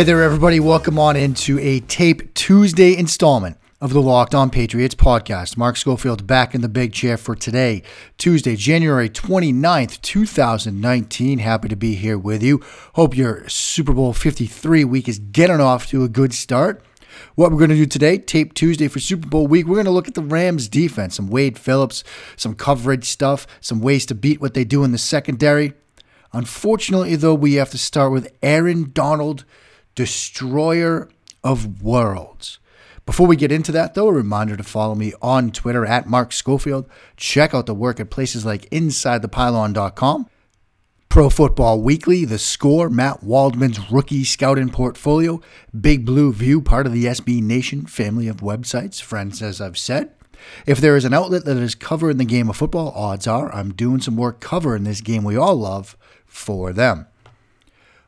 Hey there, everybody. Welcome on into a Tape Tuesday installment of the Locked On Patriots podcast. Mark Schofield back in the big chair for today, Tuesday, January 29th, 2019. Happy to be here with you. Hope your Super Bowl 53 week is getting off to a good start. What we're going to do today, Tape Tuesday for Super Bowl week, we're going to look at the Rams defense, some Wade Phillips, some coverage stuff, some ways to beat what they do in the secondary. Unfortunately, though, we have to start with Aaron Donald destroyer of worlds. Before we get into that, though, a reminder to follow me on Twitter at Mark Schofield. Check out the work at places like InsideThePylon.com, Pro Football Weekly, The Score, Matt Waldman's rookie scouting portfolio, Big Blue View, part of the SB Nation family of websites, friends, as I've said. If there is an outlet that is covering the game of football, odds are I'm doing some work covering this game we all love for them.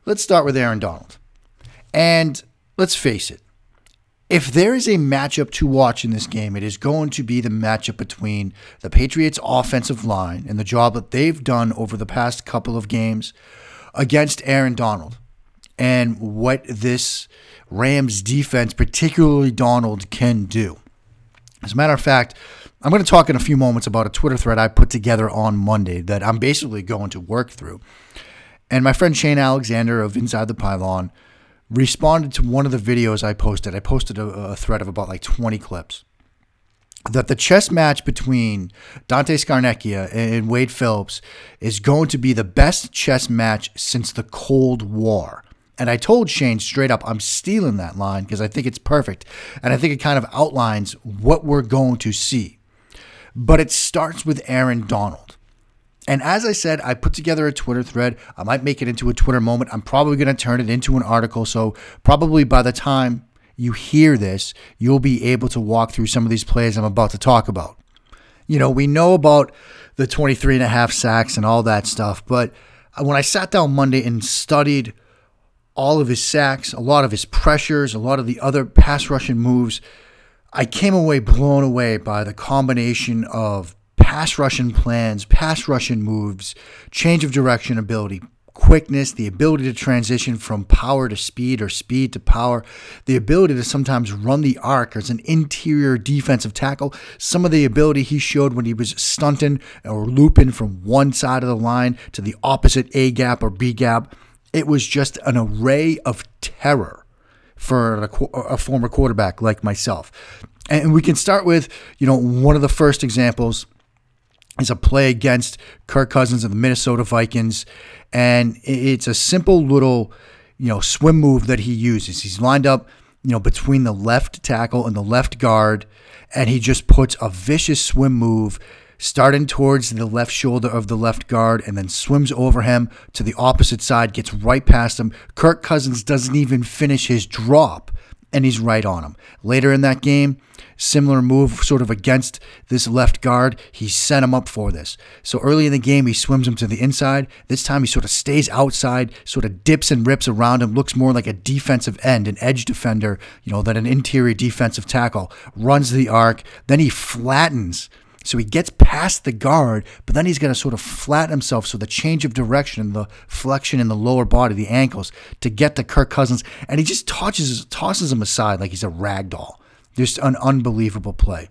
Let's start with Aaron Donald. And let's face it, if there is a matchup to watch in this game, it is going to be the matchup between the Patriots' offensive line and the job that they've done over the past couple of games against Aaron Donald and what this Rams defense, particularly Donald, can do. As a matter of fact, I'm going to talk in a few moments about a Twitter thread I put together on Monday that I'm basically going to work through. And my friend Shane Alexander of Inside the Pylon responded to one of the videos I posted. I posted a, a thread of about like 20 clips. That the chess match between Dante Scarnecchia and Wade Phillips is going to be the best chess match since the Cold War. And I told Shane straight up, I'm stealing that line because I think it's perfect. And I think it kind of outlines what we're going to see. But it starts with Aaron Donald. And as I said, I put together a Twitter thread. I might make it into a Twitter moment. I'm probably going to turn it into an article. So, probably by the time you hear this, you'll be able to walk through some of these plays I'm about to talk about. You know, we know about the 23 and a half sacks and all that stuff, but when I sat down Monday and studied all of his sacks, a lot of his pressures, a lot of the other pass rushing moves, I came away blown away by the combination of pass rushing plans, pass rushing moves, change of direction ability, quickness, the ability to transition from power to speed or speed to power, the ability to sometimes run the arc as an interior defensive tackle, some of the ability he showed when he was stunting or looping from one side of the line to the opposite A gap or B gap. It was just an array of terror for a, a former quarterback like myself. And we can start with, you know, one of the first examples is a play against Kirk Cousins of the Minnesota Vikings, and it's a simple little, you know, swim move that he uses. He's lined up, you know, between the left tackle and the left guard, and he just puts a vicious swim move starting towards the left shoulder of the left guard and then swims over him to the opposite side, gets right past him. Kirk Cousins doesn't even finish his drop, and he's right on him. Later in that game, similar move sort of against this left guard. He set him up for this. So early in the game, he swims him to the inside. This time he sort of stays outside, sort of dips and rips around him, looks more like a defensive end, an edge defender, you know, than an interior defensive tackle. Runs the arc. Then he flattens. So he gets past the guard, but then he's going to sort of flatten himself. So the change of direction, the flexion in the lower body, the ankles, to get to Kirk Cousins, and he just tosses tosses him aside like he's a rag doll. Just an unbelievable play.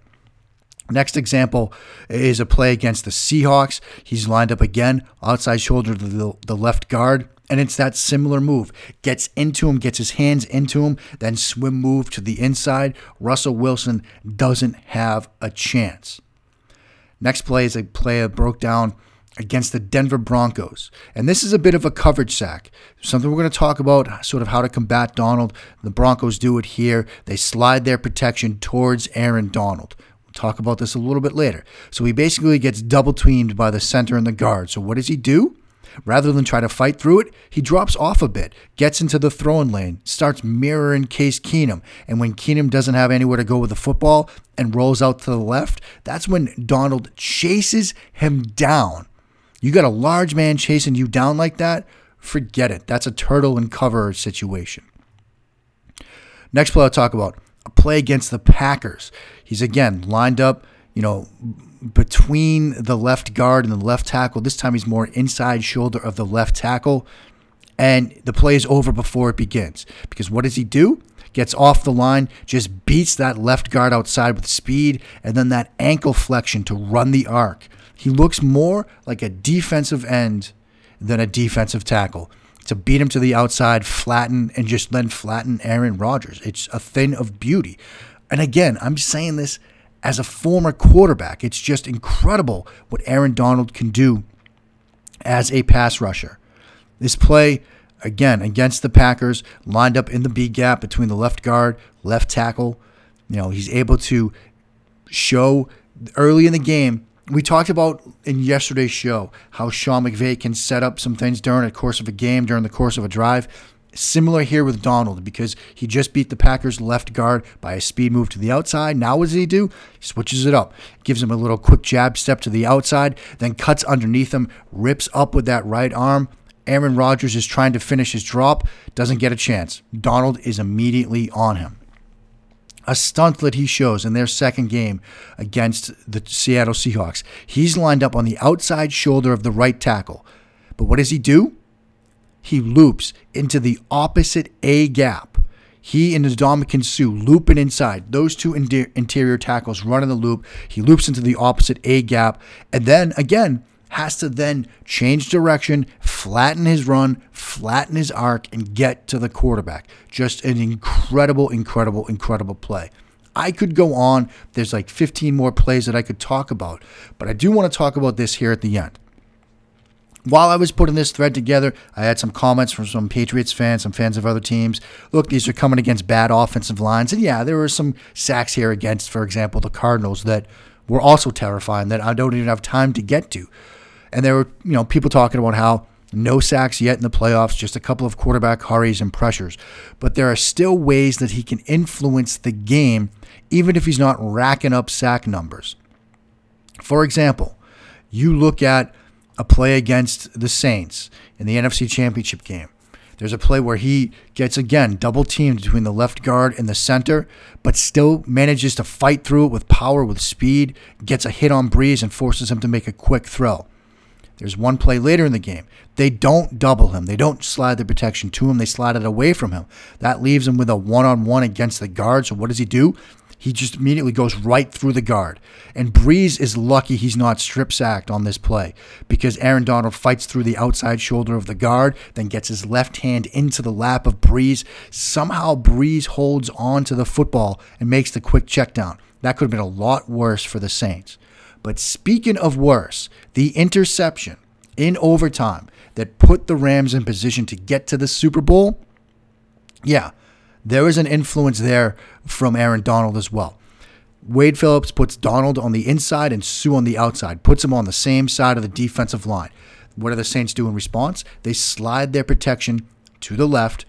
Next example is a play against the Seahawks. He's lined up again, outside shoulder to the, the left guard. And it's that similar move. Gets into him, gets his hands into him, then swim move to the inside. Russell Wilson doesn't have a chance. Next play is a play that broke down against the Denver Broncos. And this is a bit of a coverage sack. Something we're going to talk about, sort of how to combat Donald. The Broncos do it here. They slide their protection towards Aaron Donald. We'll talk about this a little bit later. So he basically gets double teamed by the center and the guard. So what does he do? Rather than try to fight through it, he drops off a bit, gets into the throwing lane, starts mirroring Case Keenum. And when Keenum doesn't have anywhere to go with the football and rolls out to the left, that's when Donald chases him down you got a large man chasing you down like that, forget it. That's a turtle and cover situation. Next play I'll talk about a play against the Packers. He's again lined up, you know, between the left guard and the left tackle. This time he's more inside shoulder of the left tackle. and the play is over before it begins. Because what does he do? Gets off the line, just beats that left guard outside with speed, and then that ankle flexion to run the arc. He looks more like a defensive end than a defensive tackle. To beat him to the outside, flatten, and just then flatten Aaron Rodgers. It's a thing of beauty. And again, I'm saying this as a former quarterback. It's just incredible what Aaron Donald can do as a pass rusher. This play, again, against the Packers, lined up in the B gap between the left guard, left tackle. You know, he's able to show early in the game. We talked about in yesterday's show how Sean McVay can set up some things during the course of a game, during the course of a drive. Similar here with Donald because he just beat the Packers left guard by a speed move to the outside. Now, what does he do? He switches it up, gives him a little quick jab step to the outside, then cuts underneath him, rips up with that right arm. Aaron Rodgers is trying to finish his drop, doesn't get a chance. Donald is immediately on him. A stunt that he shows in their second game against the Seattle Seahawks. He's lined up on the outside shoulder of the right tackle. But what does he do? He loops into the opposite A gap. He and Ndamukong Suh looping inside. Those two interior tackles running the loop. He loops into the opposite A gap. And then again, has to then change direction, flatten his run, flatten his arc, and get to the quarterback. Just an incredible, incredible, incredible play. I could go on. There's like 15 more plays that I could talk about, but I do want to talk about this here at the end while I was putting this thread together, I had some comments from some Patriots fans, some fans of other teams. Look, these are coming against bad offensive lines. And yeah, there were some sacks here against, for example, the Cardinals that were also terrifying that I don't even have time to get to. And there were, you know, people talking about how no sacks yet in the playoffs, just a couple of quarterback hurries and pressures. But there are still ways that he can influence the game, even if he's not racking up sack numbers. For example, you look at a play against the Saints in the NFC Championship game. There's a play where he gets again double teamed between the left guard and the center, but still manages to fight through it with power, with speed, gets a hit on Brees and forces him to make a quick throw. There's one play later in the game. They don't double him. They don't slide the protection to him. They slide it away from him. That leaves him with a one on one against the guard. So what does he do? He just immediately goes right through the guard. And Brees is lucky he's not strip sacked on this play because Aaron Donald fights through the outside shoulder of the guard, then gets his left hand into the lap of Brees. Somehow Brees holds on to the football and makes the quick check down. That could have been a lot worse for the Saints. But speaking of worse, the interception in overtime that put the Rams in position to get to the Super Bowl, yeah, there is an influence there from Aaron Donald as well. Wade Phillips puts Donald on the inside and Suh on the outside, puts him on the same side of the defensive line. What do the Saints do in response? They slide their protection to the left.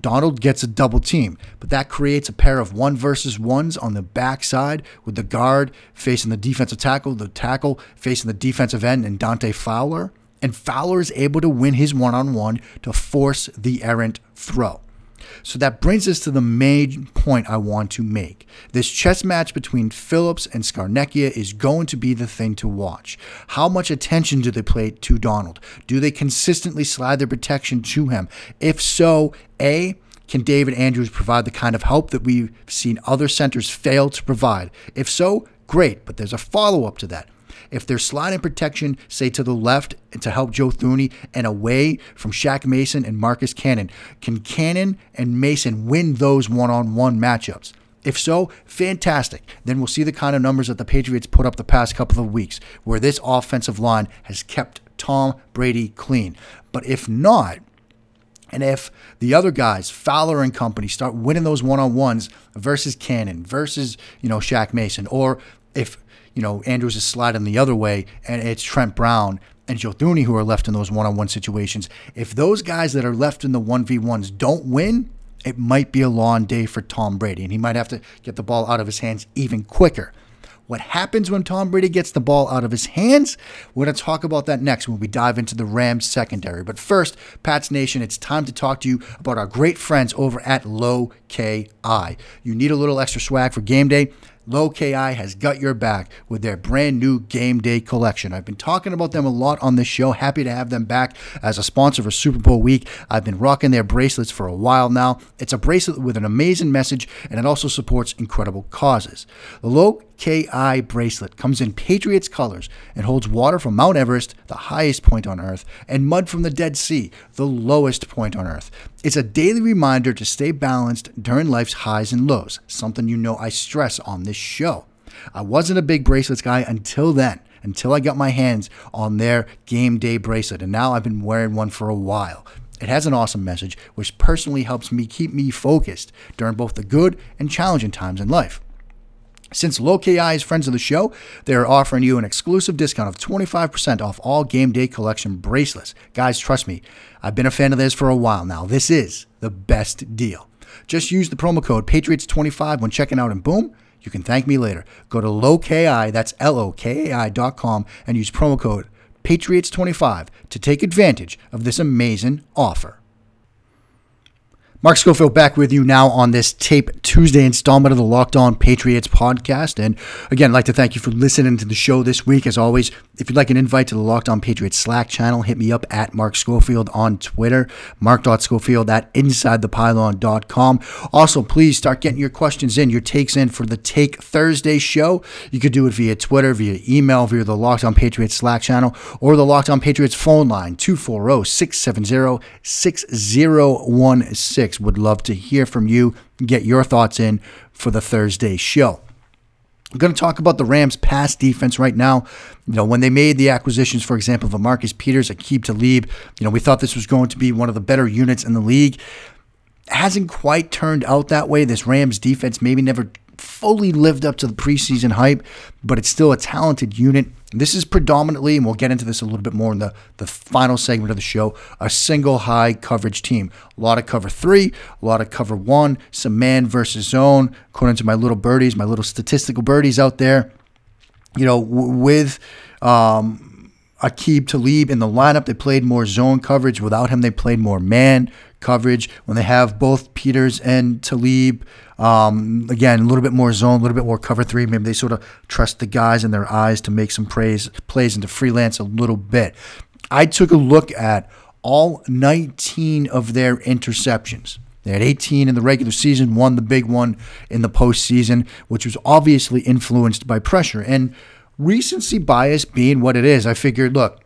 Donald gets a double team, but that creates a pair of one versus ones on the backside with the guard facing the defensive tackle, the tackle facing the defensive end, and Dante Fowler. And Fowler is able to win his one on one to force the errant throw. So that brings us to the main point I want to make. This chess match between Phillips and Scarnecchia is going to be the thing to watch. How much attention do they pay to Donald? Do they consistently slide their protection to him? If so, A, can David Andrews provide the kind of help that we've seen other centers fail to provide? If so, great, but there's a follow up to that. If they're sliding protection, say to the left to help Joe Thuney and away from Shaq Mason and Marcus Cannon, can Cannon and Mason win those one on one matchups? If so, fantastic. Then we'll see the kind of numbers that the Patriots put up the past couple of weeks, where this offensive line has kept Tom Brady clean. But if not, and if the other guys, Fowler and company, start winning those one on ones versus Cannon, versus, you know, Shaq Mason, or if you know, Andrews is sliding the other way, and it's Trent Brown and Joe Thuney who are left in those one on one situations. If those guys that are left in the 1v1s don't win, it might be a long day for Tom Brady, and he might have to get the ball out of his hands even quicker. What happens when Tom Brady gets the ball out of his hands? We're going to talk about that next when we dive into the Rams secondary. But first, Pats Nation, it's time to talk to you about our great friends over at Low KI. You need a little extra swag for game day? Lokai has got your back with their brand new game day collection. I've been talking about them a lot on this show. Happy to have them back as a sponsor for Super Bowl week. I've been rocking their bracelets for a while now. It's a bracelet with an amazing message and it also supports incredible causes. The Low KI bracelet comes in Patriots colors and holds water from Mount Everest, the highest point on Earth, and mud from the Dead Sea, the lowest point on Earth. It's a daily reminder to stay balanced during life's highs and lows, something you know I stress on this show. I wasn't a big bracelets guy until then, until I got my hands on their game day bracelet, and now I've been wearing one for a while. It has an awesome message, which personally helps me keep me focused during both the good and challenging times in life. Since Lokai is friends of the show, they are offering you an exclusive discount of 25% off all game day collection bracelets. Guys, trust me, I've been a fan of theirs for a while now. This is the best deal. Just use the promo code Patriots25 when checking out, and boom, you can thank me later. Go to Lokai, that's L O K A I dot com, and use promo code Patriots25 to take advantage of this amazing offer. Mark Schofield back with you now on this Tape Tuesday installment of the Locked On Patriots podcast. And again, I'd like to thank you for listening to the show this week. As always, if you'd like an invite to the Locked On Patriots Slack channel, hit me up at Mark Schofield on Twitter, mark.schofield at InsideThePylon.com. Also, please start getting your questions in, your takes in for the Take Thursday show. You could do it via Twitter, via email, via the Locked On Patriots Slack channel, or the Locked On Patriots phone line, 240 670 6016. Would love to hear from you, get your thoughts in for the Thursday show. I'm going to talk about the Rams' pass defense right now. You know, when they made the acquisitions, for example, of Marcus Peters, Aqib Talib, you know, we thought this was going to be one of the better units in the league. Hasn't quite turned out that way. This Rams defense maybe never fully lived up to the preseason hype, but it's still a talented unit. This is predominantly, and we'll get into this a little bit more in the, the final segment of the show, a single high coverage team. A lot of cover three, a lot of cover one, some man versus zone, according to my little birdies, my little statistical birdies out there. You know, w- with um, Aqib Talib in the lineup, they played more zone coverage. Without him, they played more man coverage. When they have both Peters and Talib, um, again, a little bit more zone, a little bit more cover three. Maybe they sort of trust the guys in their eyes to make some praise, plays into freelance a little bit. I took a look at all 19 of their interceptions. They had 18 in the regular season, won the big one in the postseason, which was obviously influenced by pressure. And recency bias being what it is, I figured, look,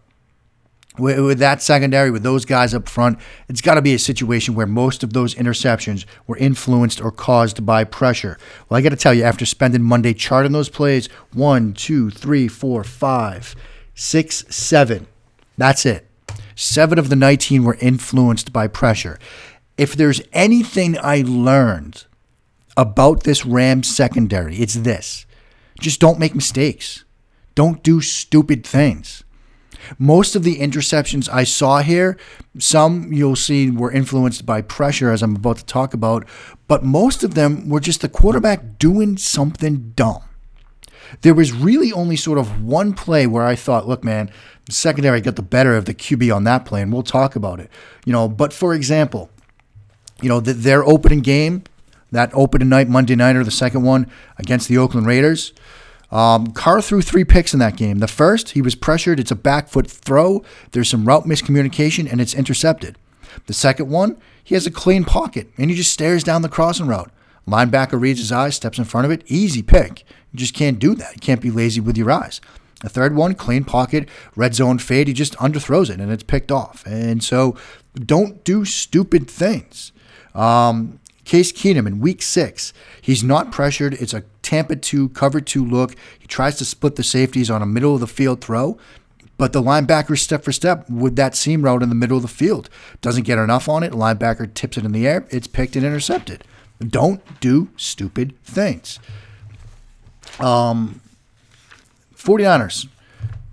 with, with that secondary, with those guys up front, it's got to be a situation where most of those interceptions were influenced or caused by pressure. Well, I got to tell you, after spending Monday charting those plays, one, two, three, four, five, six, seven, that's it. Seven of the 19 were influenced by pressure. If there's anything I learned about this Rams secondary, it's this just don't make mistakes, don't do stupid things. Most of the interceptions I saw here, some you'll see were influenced by pressure, as I'm about to talk about, but most of them were just the quarterback doing something dumb. There was really only sort of one play where I thought, look, man, the secondary got the better of the QB on that play, and we'll talk about it. You know, but for example, you know, the, their opening game, that opening night, Monday night, or the second one against the Oakland Raiders, um, Carr threw three picks in that game. The first, he was pressured. It's a back foot throw. There's some route miscommunication, and it's intercepted. The second one, he has a clean pocket, and he just stares down the crossing route. Linebacker reads his eyes, steps in front of it. Easy pick. You just can't do that. You can't be lazy with your eyes. The third one, clean pocket, red zone fade. He just underthrows it, and it's picked off. And so don't do stupid things. Um, Case Keenum in week six, he's not pressured. It's a Tampa 2 cover 2 look. He tries to split the safeties on a middle of the field throw, but the linebacker step for step with that seam route in the middle of the field doesn't get enough on it. Linebacker tips it in the air. It's picked and intercepted. Don't do stupid things. Um, 49ers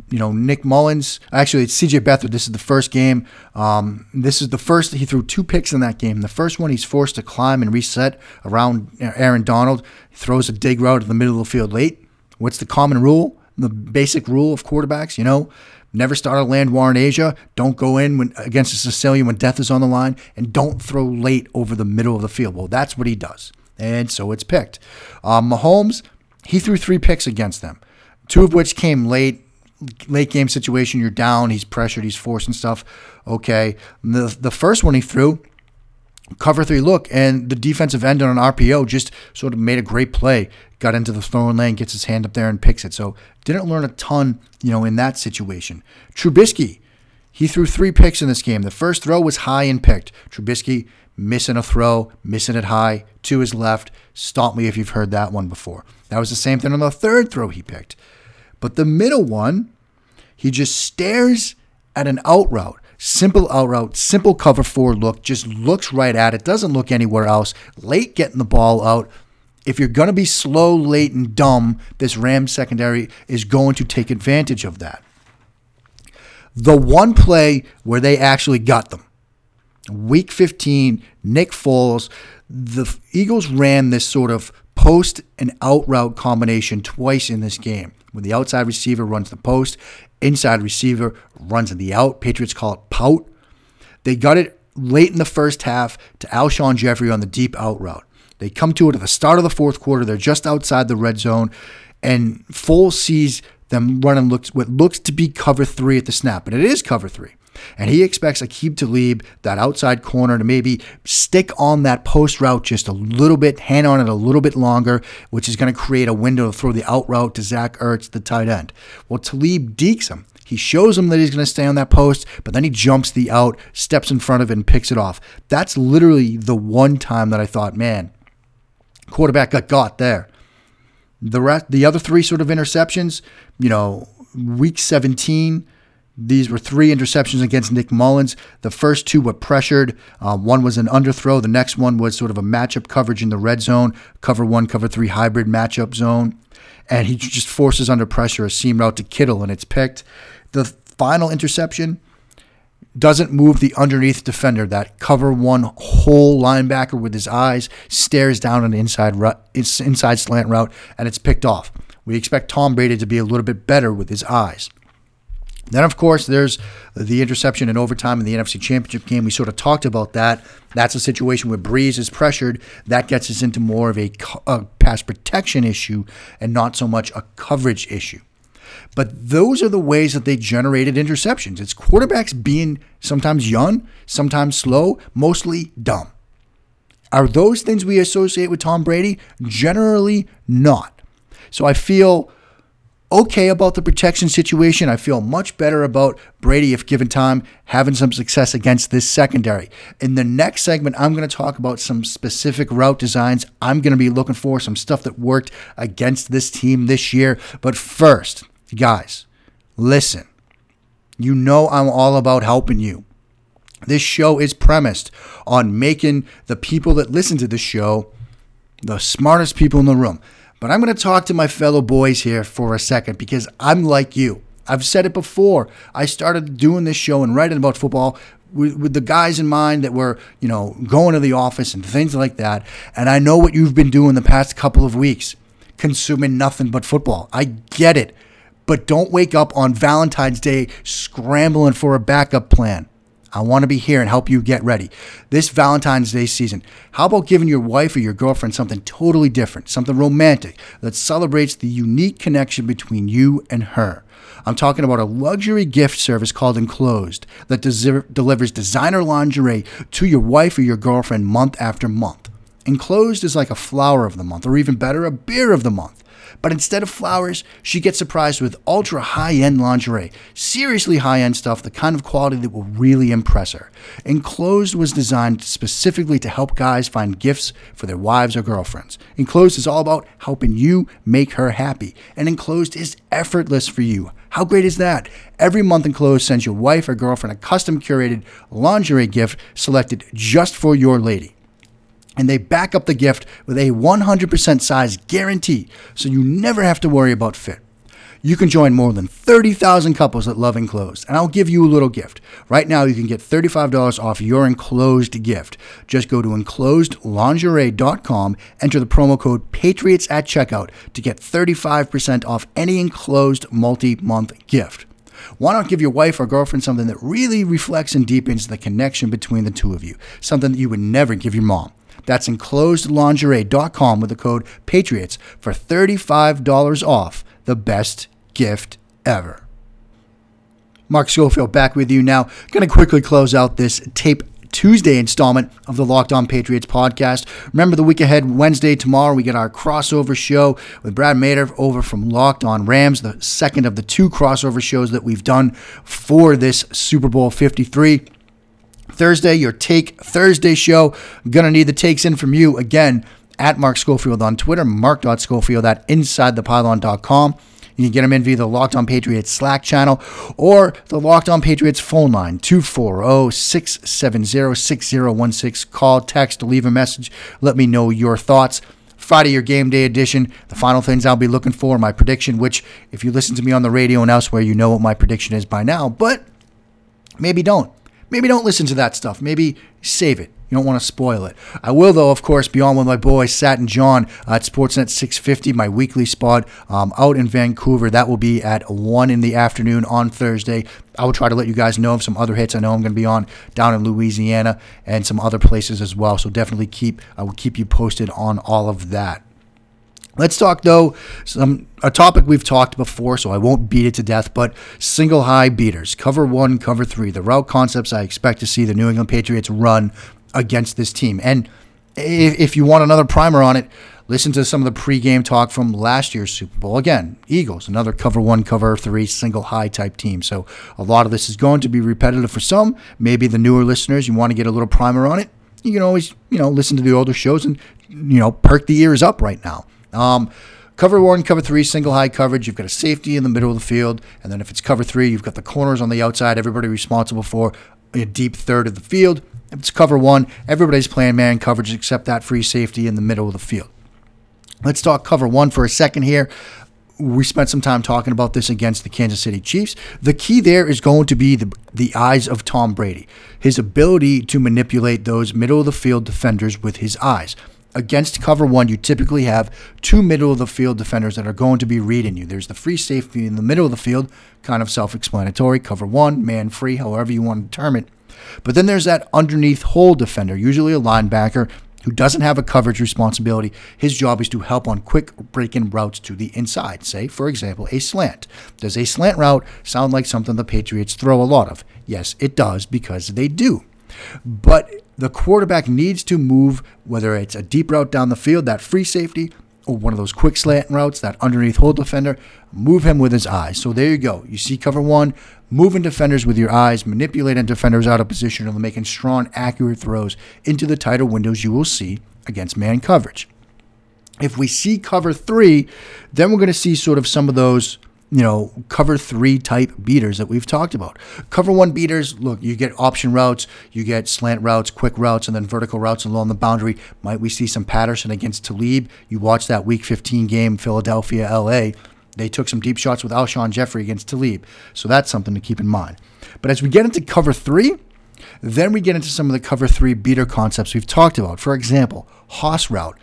you know, Nick Mullens. Actually, it's CJ Beathard. This is the first game. Um, this is the first. He threw two picks in that game. The first one, he's forced to climb and reset around Aaron Donald. He throws a dig route in the middle of the field late. What's the common rule? the basic rule of quarterbacks, you know, never start a land war in Asia, don't go in when, against a Sicilian when death is on the line, and don't throw late over the middle of the field. Well, that's what he does. And so it's picked. Um, Mahomes, he threw three picks against them, two of which came late. Late game situation, you're down, he's pressured, he's forced and stuff. Okay. The, the first one he threw, cover three look, and the defensive end on an RPO just sort of made a great play. Got into the throwing lane, gets his hand up there and picks it. So didn't learn a ton, you know, in that situation. Trubisky, he threw three picks in this game. The first throw was high and picked. Trubisky missing a throw, missing it high to his left. Stop me if you've heard that one before. That was the same thing on the third throw he picked. But the middle one, he just stares at an out route Simple out route, simple cover four look, just looks right at it, doesn't look anywhere else. Late getting the ball out. If you're going to be slow, late, and dumb, this Rams secondary is going to take advantage of that. The one play where they actually got them, week 15, Nick Foles, the Eagles ran this sort of post and out route combination twice in this game. When the outside receiver runs the post, inside receiver runs in the out. Patriots call it pout. They got it late in the first half to Alshon Jeffery on the deep out route. They come to it at the start of the fourth quarter. They're just outside the red zone, and Foles sees them running looks what looks to be cover three at the snap, but it is cover three. And he expects Aqib Talib, that outside corner, to maybe stick on that post route just a little bit, hand on it a little bit longer, which is going to create a window to throw the out route to Zach Ertz, the tight end. Well, Talib dekes him. He shows him that he's going to stay on that post, but then he jumps the out, steps in front of it, and picks it off. That's literally the one time that I thought, man, quarterback got got there. The rest, the other three sort of interceptions, you know, week 17, these were three interceptions against Nick Mullens. The first two were pressured. Uh, one was an underthrow. The next one was sort of a matchup coverage in the red zone, cover one, cover three hybrid matchup zone. And he just forces under pressure a seam route to Kittle, and it's picked. The final interception doesn't move the underneath defender. That cover one hole linebacker with his eyes stares down an inside inside slant route, and it's picked off. We expect Tom Brady to be a little bit better with his eyes. Then, of course, there's the interception in overtime in the NFC Championship game. We sort of talked about that. That's a situation where Brees is pressured. That gets us into more of a, a pass protection issue and not so much a coverage issue. But those are the ways that they generated interceptions. It's quarterbacks being sometimes young, sometimes slow, mostly dumb. Are those things we associate with Tom Brady? Generally not. So I feel okay about the protection situation. I feel much better about Brady, if given time, having some success against this secondary. In the next segment, I'm going to talk about some specific route designs I'm going to be looking for, some stuff that worked against this team this year. But first, guys, listen. You know I'm all about helping you. This show is premised on making the people that listen to this show the smartest people in the room. But I'm going to talk to my fellow boys here for a second because I'm like you. I've said it before. I started doing this show and writing about football with, with, the guys in mind that were, you know, going to the office and things like that. And I know what you've been doing the past couple of weeks, consuming nothing but football. I get it. But don't wake up on Valentine's Day scrambling for a backup plan. I want to be here and help you get ready. This Valentine's Day season, how about giving your wife or your girlfriend something totally different, something romantic that celebrates the unique connection between you and her? I'm talking about a luxury gift service called Enclosed that delivers designer lingerie to your wife or your girlfriend month after month. Enclosed is like a flower of the month, or even better, a beer of the month. But instead of flowers, she gets surprised with ultra high end lingerie. Seriously high end stuff, the kind of quality that will really impress her. Enclosed was designed specifically to help guys find gifts for their wives or girlfriends. Enclosed is all about helping you make her happy. And Enclosed is effortless for you. How great is that? Every month Enclosed sends your wife or girlfriend a custom curated lingerie gift selected just for your lady and they back up the gift with a 100% size guarantee, so you never have to worry about fit. you can join more than 30,000 couples that love enclosed, and I'll give you a little gift. Right now, you can get $35 off your enclosed gift. Just go to enclosedlingerie.com, enter the promo code PATRIOTS at checkout to get 35% off any enclosed multi month gift. Why not give your wife or girlfriend something that really reflects and deepens the connection between the two of you? Something that you would never give your mom. That's enclosedlingerie.com with the code PATRIOTS for $35 off the best gift ever. Mark Schofield back with you now. Going to quickly close out this tape Tuesday installment of the Locked On Patriots podcast. Remember the week ahead, Wednesday, tomorrow, we get our crossover show with Brad Mader over from Locked On Rams, the second of the two crossover shows that we've done for this Super Bowl 53. Thursday, your Take Thursday show. Gonna need the takes in from you again at Mark Schofield on Twitter, mark.schofield at insidethepylon.com. You can get them in via the Locked On Patriots Slack channel or the Locked On Patriots phone line, 240 670 6016. Call, text, leave a message. Let me know your thoughts. Friday, your game day edition. The final things I'll be looking for, my prediction, which, if you listen to me on the radio and elsewhere, you know what my prediction is by now, but maybe don't. Maybe don't listen to that stuff. Maybe save it. You don't want to spoil it. I will, though, of course, be on with my boy Sat and John at Sportsnet 650, my weekly spot um, out in Vancouver. That will be at 1 in the afternoon on Thursday. I will try to let you guys know of some other hits I know I'm going to be on down in Louisiana and some other places as well. So definitely keep I will keep you posted on all of that. Let's talk though some a topic we've talked before, so I won't beat it to death. But single high beaters, cover one, cover three, the route concepts I expect to see the New England Patriots run against this team. And if, if you want another primer on it, listen to some of the pregame talk from last year's Super Bowl. Again, Eagles, another cover one, cover three, single high type team. So a lot of this is going to be repetitive for some. Maybe the newer listeners, you want to get a little primer on it. You can always, you know, listen to the older shows and, you know, perk the ears up right now. Um, Cover one, cover three, single high coverage. You've got a safety in the middle of the field. And then if it's cover three, you've got the corners on the outside, everybody responsible for a deep third of the field. If it's cover one, everybody's playing man coverage except that free safety in the middle of the field. Let's talk cover one for a second here. We spent some time talking about this against the Kansas City Chiefs. The key there is going to be the, the eyes of Tom Brady, his ability to manipulate those middle of the field defenders with his eyes against cover one, you typically have two middle of the field defenders that are going to be reading you. There's the free safety in the middle of the field, kind of self explanatory. Cover one, man free, however you want to term it. But then there's that underneath hole defender, usually a linebacker who doesn't have a coverage responsibility. His job is to help on quick break in routes to the inside. Say, for example, a slant. Does a slant route sound like something the Patriots throw a lot of? Yes, it does because they do. But the quarterback needs to move, whether it's a deep route down the field, that free safety, or one of those quick slant routes, that underneath hole defender, move him with his eyes. So there you go. You see cover one, moving defenders with your eyes, manipulating defenders out of position, and making strong, accurate throws into the tighter windows you will see against man coverage. If we see cover three, then we're going to see sort of some of those you know, cover three type beaters that we've talked about. Cover one beaters, look, you get option routes, you get slant routes, quick routes, and then vertical routes along the boundary. Might we see some Patterson against Talib? You watch that week 15 game, Philadelphia, LA. They took some deep shots with Alshon Jeffery against Talib. So that's something to keep in mind. But as we get into cover three, then we get into some of the cover three beater concepts we've talked about. For example, Hoss route,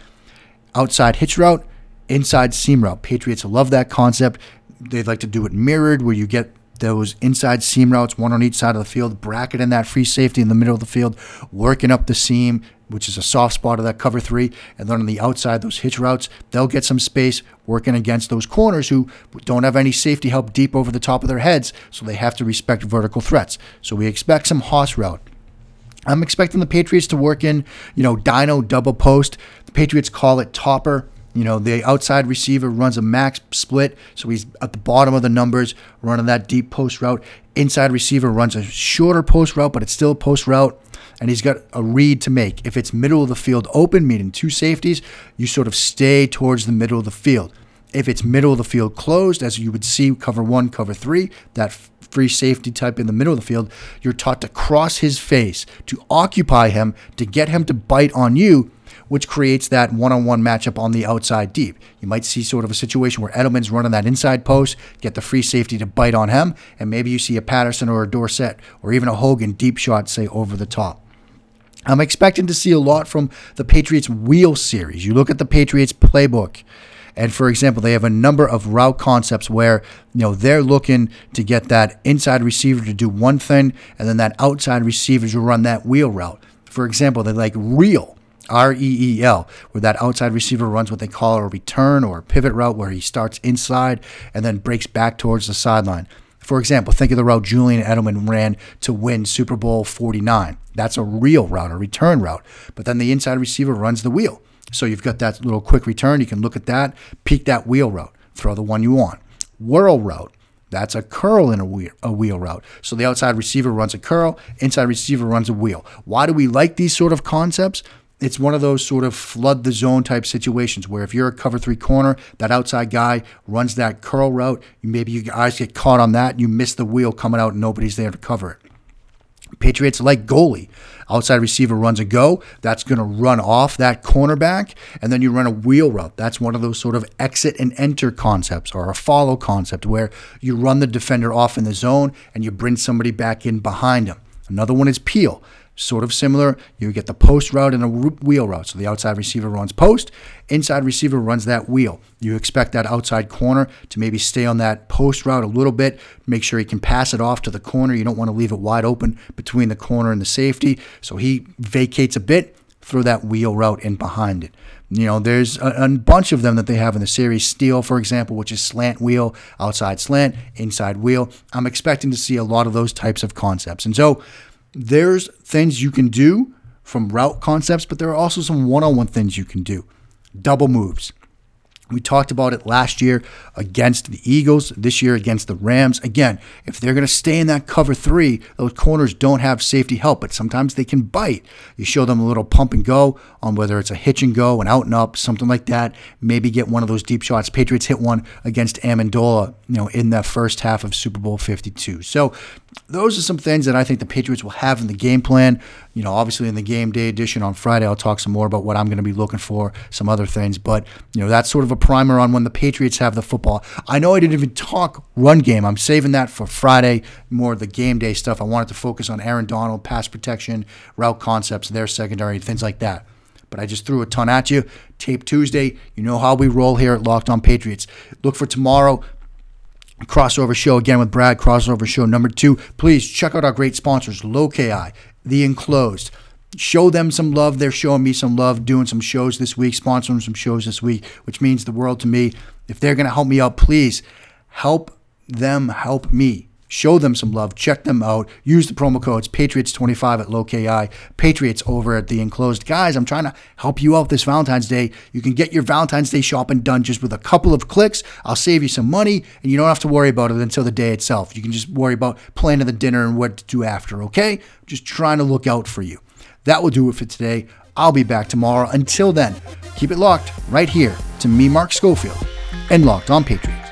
outside hitch route, inside seam route. Patriots love that concept they'd like to do it mirrored, where you get those inside seam routes, one on each side of the field, bracket in that free safety in the middle of the field, working up the seam, which is a soft spot of that cover three, and then on the outside, those hitch routes, they'll get some space working against those corners who don't have any safety help deep over the top of their heads, so they have to respect vertical threats. So we expect some Hoss route. I'm expecting the Patriots to work in, you know, Dino double post. The Patriots call it topper. You know, the outside receiver runs a max split, so he's at the bottom of the numbers, running that deep post route. Inside receiver runs a shorter post route, but it's still a post route, and he's got a read to make. If it's middle of the field open, meaning two safeties, you sort of stay towards the middle of the field. If it's middle of the field closed, as you would see cover one, cover three, that free safety type in the middle of the field, you're taught to cross his face, to occupy him, to get him to bite on you which creates that one on one matchup on the outside deep. You might see sort of a situation where Edelman's running that inside post, get the free safety to bite on him, and maybe you see a Patterson or a Dorsett or even a Hogan deep shot, say, over the top. I'm expecting to see a lot from the Patriots wheel series. You look at the Patriots playbook. And for example, they have a number of route concepts where you know they're looking to get that inside receiver to do one thing, and then that outside receiver to run that wheel route. For example, they like reel, R E E L, where that outside receiver runs what they call a return or a pivot route, where he starts inside and then breaks back towards the sideline. For example, think of the route Julian Edelman ran to win Super Bowl 49. That's a reel route, a return route. But then the inside receiver runs the wheel. So you've got that little quick return. You can look at that, peek that wheel route, throw the one you want. Whirl route. That's a curl in a wheel, a wheel route. So the outside receiver runs a curl, inside receiver runs a wheel. Why do we like these sort of concepts? It's one of those sort of flood the zone type situations where if you're a cover three corner, that outside guy runs that curl route, maybe your eyes get caught on that, and you miss the wheel coming out and nobody's there to cover it. Patriots like goalie. Outside receiver runs a go. That's going to run off that cornerback. And then you run a wheel route. That's one of those sort of exit and enter concepts or a follow concept where you run the defender off in the zone and you bring somebody back in behind him. Another one is peel sort of similar. You get the post route and a wheel route. So the outside receiver runs post, inside receiver runs that wheel. You expect that outside corner to maybe stay on that post route a little bit, make sure he can pass it off to the corner. You don't want to leave it wide open between the corner and the safety. So he vacates a bit, throw that wheel route in behind it. You know, there's a, a, bunch of them that they have in the series. Steel, for example, which is slant wheel, outside slant, inside wheel. I'm expecting to see a lot of those types of concepts. And so there's things you can do from route concepts, but there are also some one on one things you can do. Double moves. We talked about it last year against the Eagles, this year against the Rams. Again, if they're going to stay in that cover three, those corners don't have safety help, but sometimes they can bite. You show them a little pump and go on whether it's a hitch and go, an out and up, something like that. Maybe get one of those deep shots. Patriots hit one against Amendola, you know, in the first half of Super Bowl 52. So those are some things that I think the Patriots will have in the game plan. You know, obviously in the game day edition on Friday, I'll talk some more about what I'm going to be looking for, some other things. But, you know, that's sort of a primer on when the Patriots have the football. I know I didn't even talk run game. I'm saving that for Friday, more of the game day stuff. I wanted to focus on Aaron Donald, pass protection, route concepts, their secondary, things like that. But I just threw a ton at you. Tape Tuesday. You know how we roll here at Locked On Patriots. Look for tomorrow crossover show again with Brad, crossover show number two. Please check out our great sponsors, Lokai, The Enclosed. Show them some love. They're showing me some love, doing some shows this week, sponsoring some shows this week, which means the world to me. If they're going to help me out, please help them help me. Show them some love. Check them out. Use the promo codes Patriots25 at Lokai, Patriots over at the enclosed. Guys, I'm trying to help you out this Valentine's Day. You can get your Valentine's Day shopping done just with a couple of clicks. I'll save you some money, and you don't have to worry about it until the day itself. You can just worry about planning the dinner and what to do after, okay? Just trying to look out for you. That will do it for today. I'll be back tomorrow. Until then, keep it locked right here to me, Mark Schofield, and Locked on Patriots.